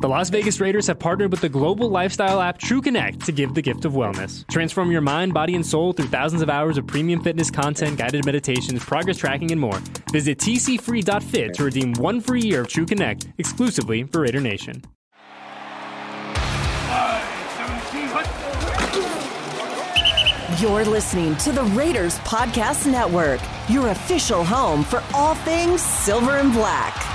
The Las Vegas Raiders have partnered with the global lifestyle app True Connect to give the gift of wellness. Transform your mind, body, and soul through thousands of hours of premium fitness content, guided meditations, progress tracking, and more. Visit tcfree.fit to redeem one free year of True Connect exclusively for Raider Nation. You're listening to the Raiders Podcast Network, your official home for all things silver and black.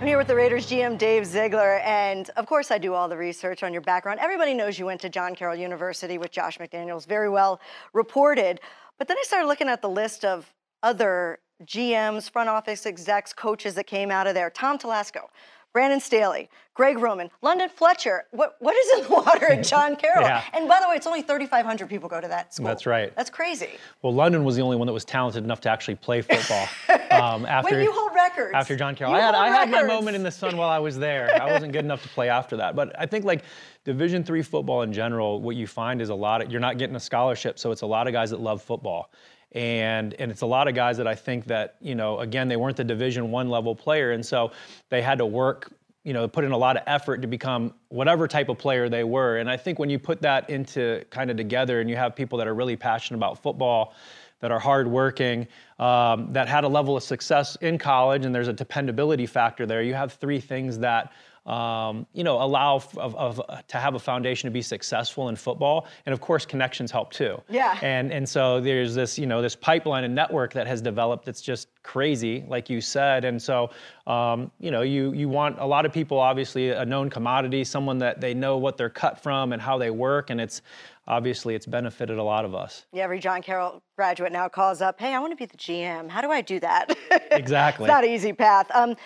I'm here with the Raiders GM Dave Ziegler, and of course, I do all the research on your background. Everybody knows you went to John Carroll University with Josh McDaniels, very well reported. But then I started looking at the list of other GMs, front office execs, coaches that came out of there. Tom Telesco, Brandon Staley, Greg Roman, London Fletcher. What, what is in the water at John Carroll? Yeah. And by the way, it's only 3,500 people go to that school. That's right. That's crazy. Well, London was the only one that was talented enough to actually play football. Um, after Wait, you hold records. after John Carroll, I had I had my moment in the sun while I was there. I wasn't good enough to play after that, but I think like Division three football in general, what you find is a lot of you're not getting a scholarship, so it's a lot of guys that love football. And, and it's a lot of guys that I think that you know again they weren't the Division one level player, and so they had to work you know, put in a lot of effort to become whatever type of player they were. And I think when you put that into kind of together and you have people that are really passionate about football, that are hardworking, um, that had a level of success in college, and there's a dependability factor there, you have three things that um, you know, allow f- of, of, to have a foundation to be successful in football, and of course, connections help too. Yeah. And and so there's this, you know, this pipeline and network that has developed that's just crazy, like you said. And so, um, you know, you you want a lot of people, obviously, a known commodity, someone that they know what they're cut from and how they work, and it's obviously it's benefited a lot of us. Yeah, every John Carroll graduate now calls up, hey, I want to be the GM. How do I do that? Exactly. it's not an easy path. Um,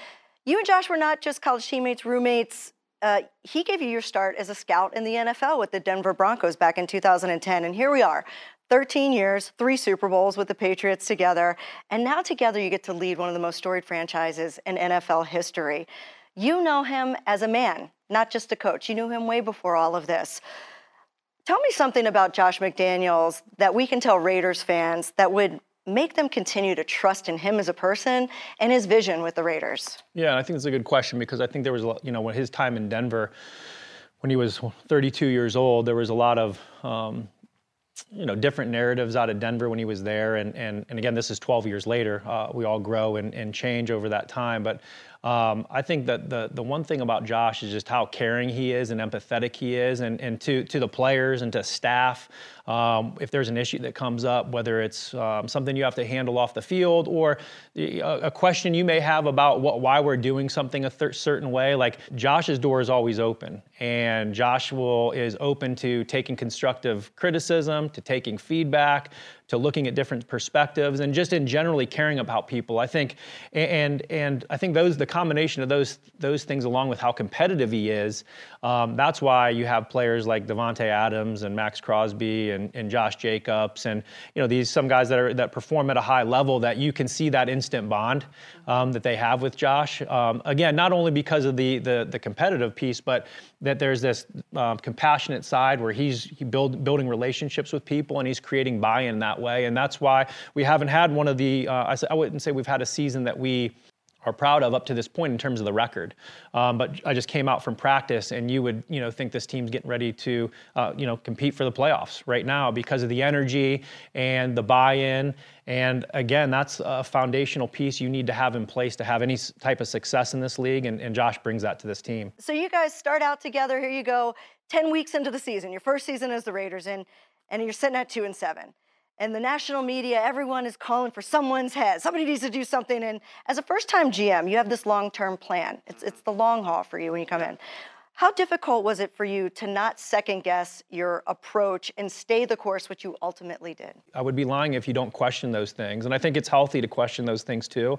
you and Josh were not just college teammates, roommates. Uh, he gave you your start as a scout in the NFL with the Denver Broncos back in 2010. And here we are, 13 years, three Super Bowls with the Patriots together. And now together you get to lead one of the most storied franchises in NFL history. You know him as a man, not just a coach. You knew him way before all of this. Tell me something about Josh McDaniels that we can tell Raiders fans that would make them continue to trust in him as a person and his vision with the Raiders. Yeah, I think it's a good question because I think there was, a you know, when his time in Denver, when he was 32 years old, there was a lot of, um, you know, different narratives out of Denver when he was there. And, and, and again, this is 12 years later. Uh, we all grow and, and change over that time. But um, I think that the, the one thing about Josh is just how caring he is and empathetic he is, and, and to, to the players and to staff. Um, if there's an issue that comes up, whether it's um, something you have to handle off the field or a, a question you may have about what, why we're doing something a thir- certain way, like Josh's door is always open, and Josh will is open to taking constructive criticism, to taking feedback, to looking at different perspectives, and just in generally caring about people. I think, and and I think those the combination of those those things, along with how competitive he is, um, that's why you have players like Davante Adams and Maxx Crosby and, and Josh Jacobs, and you know these some guys that are that perform at a high level that you can see that instant bond um, that they have with Josh. Um, again, not only because of the the, the competitive piece, but that there's this um, compassionate side where he's he build, building relationships with people and he's creating buy-in that way, and that's why we haven't had one of the. Uh, I wouldn't say we've had a season that we are proud of up to this point in terms of the record. Um, but I just came out from practice, and you would, you know, think this team's getting ready to, uh, you know, compete for the playoffs right now because of the energy and the buy-in. And again, that's a foundational piece you need to have in place to have any type of success in this league. And, and Josh brings that to this team. So you guys start out together. Here you go, 10 weeks into the season, your first season as the Raiders, and, and you're sitting at two and seven. And the national media, everyone is calling for someone's head. Somebody needs to do something. And as a first time GM, you have this long term plan. It's, it's the long haul for you when you come in. How difficult was it for you to not second guess your approach and stay the course, which you ultimately did? I would be lying if you don't question those things. And I think it's healthy to question those things too,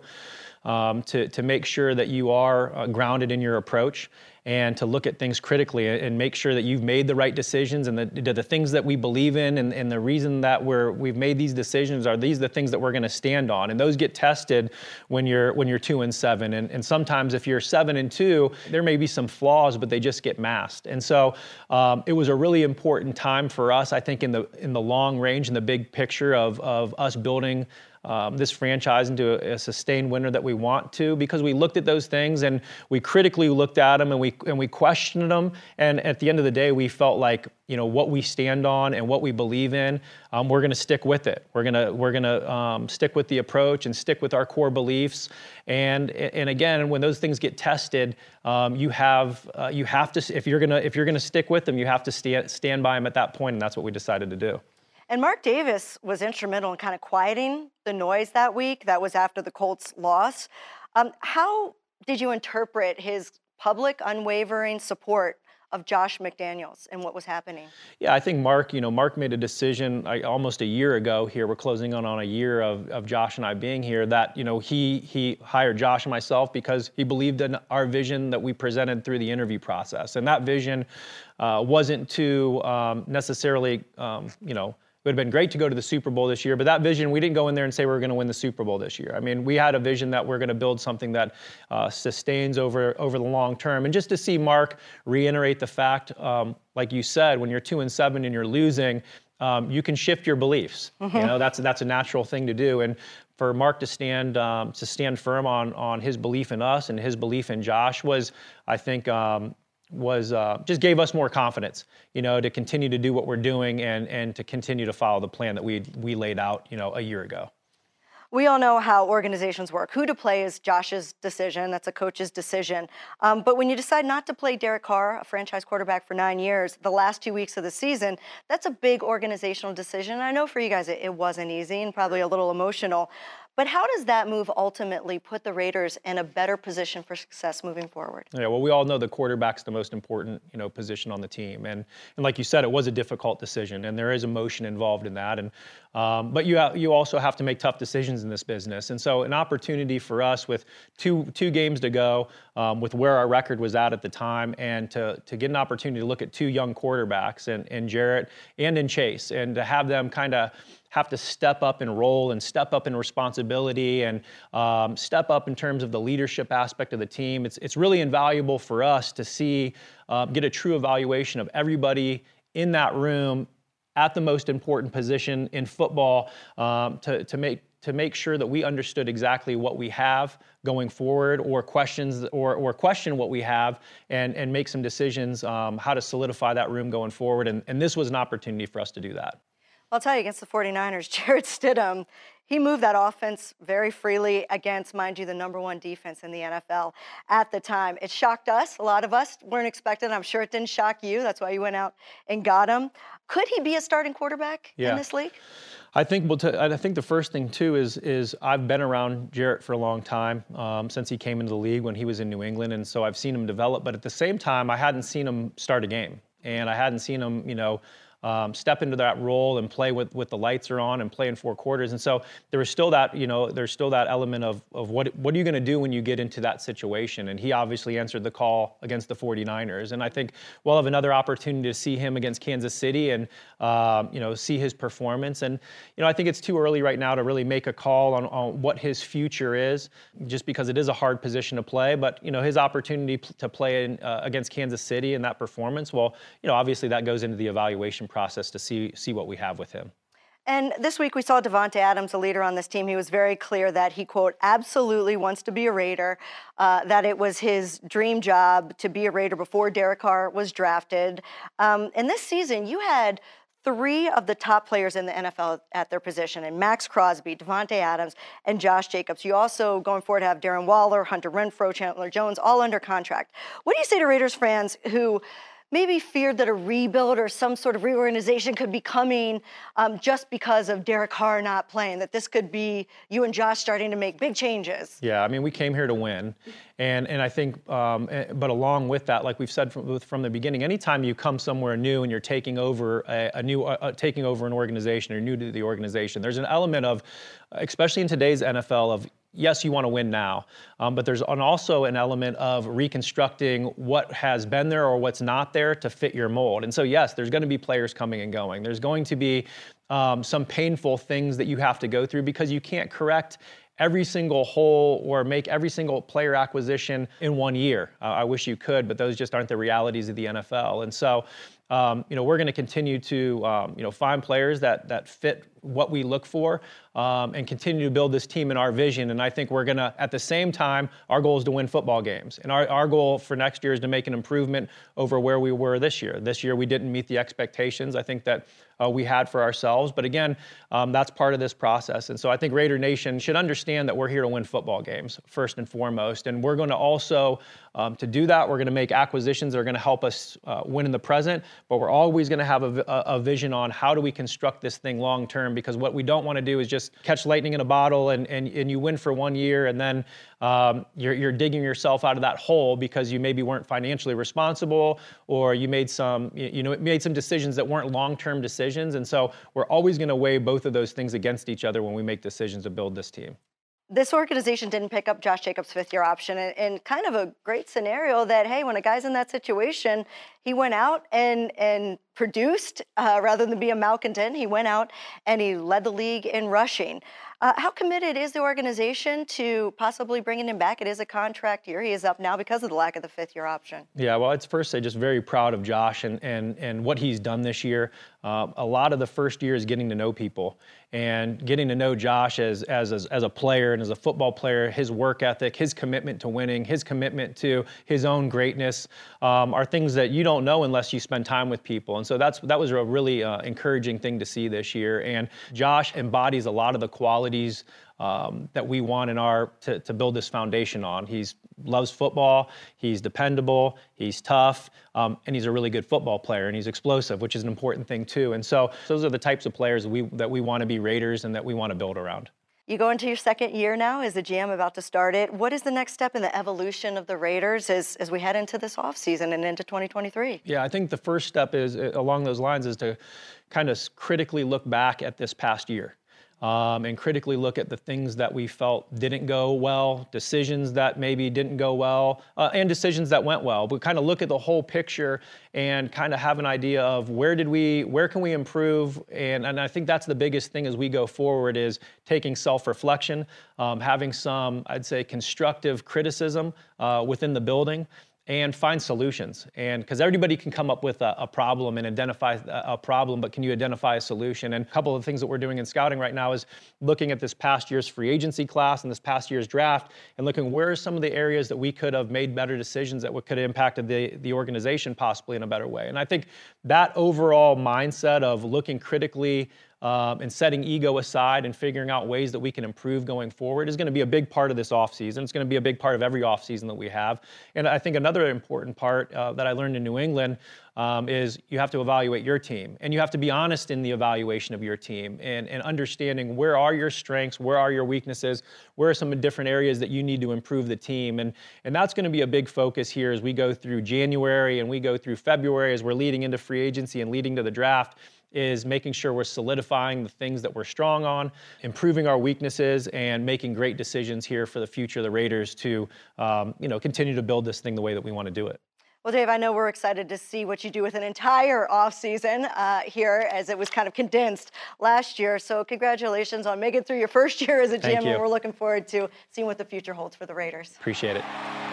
um, to, to make sure that you are uh, grounded in your approach and to look at things critically and make sure that you've made the right decisions and the, the, things that we believe in and, and the reason that we're, we've made these decisions are these the things that we're going to stand on. And those get tested when you're, when you're two and seven. And, and sometimes if you're seven and two, there may be some flaws, but they just get masked. And so um, it was a really important time for us, I think, in the, in the long range, in the big picture of, of us building um, this franchise into a, a, sustained winner that we want to because we looked at those things and we critically looked at them and we and we questioned them and at the end of the day we felt like you know what we stand on and what we believe in um, we're going to stick with it. We're going to we're going to um, stick with the approach and stick with our core beliefs. And and again when those things get tested um, you have uh, you have to if you're going to if you're going to stick with them you have to stand stand by them at that point and that's what we decided to do and Mark Davis was instrumental in kind of quieting the noise that week. That was after the Colts loss. Um, how did you interpret his public, unwavering support of Josh McDaniels and what was happening? Yeah, I think Mark, you know, Mark made a decision almost a year ago here. We're closing on on a year of, of Josh and I being here that, you know, he he hired Josh and myself because he believed in our vision that we presented through the interview process. And that vision uh, wasn't to um, necessarily, um, you know, it would have been great to go to the Super Bowl this year, but that vision, we didn't go in there and say we are going to win the Super Bowl this year. I mean, we had a vision that we're going to build something that uh, sustains over over the long term. And just to see Mark reiterate the fact, um, like you said, when you're two and seven and you're losing, um, you can shift your beliefs. Mm-hmm. You know, that's that's a natural thing to do. And for Mark to stand um, to stand firm on on his belief in us and his belief in Josh was, I think, um, was uh, just gave us more confidence, you know, to continue to do what we're doing and and to continue to follow the plan that we we laid out, you know, a year ago. We all know how organizations work. Who to play is Josh's decision. That's a coach's decision. Um, but when you decide not to play Derek Carr, a franchise quarterback for nine years, the last two weeks of the season, that's a big organizational decision. I know for you guys it, it wasn't easy and probably a little emotional. But how does that move ultimately put the Raiders in a better position for success moving forward? Yeah, well, we all know the quarterback's the most important, you know, position on the team, and and like you said, it was a difficult decision, and there is emotion involved in that, and um, but you you also have to make tough decisions in this business, and so an opportunity for us with two two games to go, um, with where our record was at at the time, and to to get an opportunity to look at two young quarterbacks, and and Jarrett and in Chase, and to have them kind of have to step up in role and step up in responsibility and um, step up in terms of the leadership aspect of the team. It's, it's really invaluable for us to see, uh, get a true evaluation of everybody in that room at the most important position in football um, to, to make to make sure that we understood exactly what we have going forward or questions or, or question what we have and, and make some decisions um, how to solidify that room going forward and, and this was an opportunity for us to do that I'll tell you, against the 49ers, Jarrett Stidham, he moved that offense very freely against, mind you, the number one defense in the NFL at the time. It shocked us. A lot of us weren't expecting. I'm sure it didn't shock you. That's why you went out and got him. Could he be a starting quarterback yeah. in this league? I think well, to, I think the first thing too is is I've been around Jarrett for a long time um, since he came into the league when he was in New England, and so I've seen him develop. But at the same time, I hadn't seen him start a game, and I hadn't seen him, you know um, step into that role and play with, with the lights are on and play in four quarters. And so there was still that, you know, there's still that element of, of what, what are you going to do when you get into that situation? And he obviously answered the call against the 49ers. And I think we'll have another opportunity to see him against Kansas City and, um, you know, see his performance. And, you know, I think it's too early right now to really make a call on, on what his future is, just because it is a hard position to play. But, you know, his opportunity to play in, uh, against Kansas City and that performance, well, you know, obviously that goes into the evaluation process to see see what we have with him. And this week we saw Davante Adams, a leader on this team. He was very clear that he, quote, absolutely wants to be a Raider, uh, that it was his dream job to be a Raider before Derek Carr was drafted. Um, and this season, you had three of the top players in the NFL at their position, and Maxx Crosby, Davante Adams, and Josh Jacobs. You also, going forward, have Darren Waller, Hunter Renfrow, Chandler Jones, all under contract. What do you say to Raiders fans who maybe feared that a rebuild or some sort of reorganization could be coming um, just because of Derek Carr not playing, that this could be you and Josh starting to make big changes. Yeah, I mean, we came here to win. And, and I think, um, eh, but along with that, like we've said from, from the beginning, anytime you come somewhere new and you're taking over a, a new, uh, uh, taking over an organization or new to the organization, there's an element of, especially in today's NFL, of yes, you want to win now, um, but there's an, also an element of reconstructing what has been there or what's not there to fit your mold. And so, yes, there's going to be players coming and going. There's going to be um, some painful things that you have to go through because you can't correct every single hole or make every single player acquisition in one year. Uh, I wish you could, but those just aren't the realities of the NFL. And so, um, you know, we're going to continue to, um, you know, find players that that fit what we look for um, and continue to build this team in our vision. And I think we're going to, at the same time, our goal is to win football games. And our, our goal for next year is to make an improvement over where we were this year. This year, we didn't meet the expectations. I think that uh, we had for ourselves. But again, um, that's part of this process. And so I think Raider Nation should understand that we're here to win football games first and foremost. And we're going to also, um, to do that, we're going to make acquisitions that are going to help us uh, win in the present. But we're always going to have a, a, a vision on how do we construct this thing long term because what we don't want to do is just catch lightning in a bottle and, and, and you win for one year and then um, you're, you're digging yourself out of that hole because you maybe weren't financially responsible or you made some you know made some decisions that weren't long-term decisions. And so we're always going to weigh both of those things against each other when we make decisions to build this team this organization didn't pick up Josh Jacobs' fifth year option, and, and, kind of a great scenario that hey, when a guy's in that situation, he went out and and produced uh, rather than be a malcontent. He went out and he led the league in rushing. Uh, how committed is the organization to possibly bringing him back? It is a contract year. He is up now because of the lack of the fifth year option. Yeah, well, it's first say just very proud of Josh and and and what he's done this year. Uh, a lot of the first year is getting to know people and getting to know Josh as, as, as, as, a player and as a football player, his work ethic, his commitment to winning, his commitment to his own greatness um, are things that you don't know unless you spend time with people. And so that's, that was a really uh, encouraging thing to see this year. And Josh embodies a lot of the qualities um, that we want in our to, to build this foundation on. He's loves football. He's dependable. He's tough, um, and he's a really good football player. And he's explosive, which is an important thing too. And so those are the types of players that we that we want to be Raiders and that we want to build around. You go into your second year now as the GM about to start it. What is the next step in the evolution of the Raiders as, as we head into this offseason and into 2023? Yeah, I think the first step is along those lines is to kind of critically look back at this past year um, and critically look at the things that we felt didn't go well, decisions that maybe didn't go well, uh, and decisions that went well. But kind of look at the whole picture and kind of have an idea of where did we, where can we improve, and and I think that's the biggest thing as we go forward is taking self-reflection, um, having some, I'd say, constructive criticism uh, within the building and find solutions. And because everybody can come up with a, a, problem and identify a problem, but can you identify a solution? And a couple of things that we're doing in scouting right now is looking at this past year's free agency class and this past year's draft and looking where are some of the areas that we could have made better decisions that could have impacted the, the organization possibly in a better way. And I think that overall mindset of looking critically um, and setting ego aside and figuring out ways that we can improve going forward is going to be a big part of this offseason. It's going to be a big part of every offseason that we have. And I think another important part uh, that I learned in New England um, is you have to evaluate your team and you have to be honest in the evaluation of your team and, and understanding where are your strengths, where are your weaknesses, where are some different areas that you need to improve the team. And, and that's going to be a big focus here as we go through January and we go through February as we're leading into free agency and leading to the draft is making sure we're solidifying the things that we're strong on, improving our weaknesses, and making great decisions here for the future of the Raiders to, um, you know, continue to build this thing the way that we want to do it. Well, Dave, I know we're excited to see what you do with an entire offseason uh, here as it was kind of condensed last year. So, congratulations on making it through your first year as a GM, and we're looking forward to seeing what the future holds for the Raiders. Appreciate it.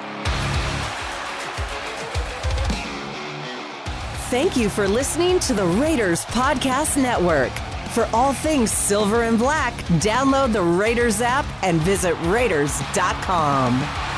Thank you for listening to the Raiders Podcast Network. For all things silver and black, download the Raiders app and visit Raiders.com.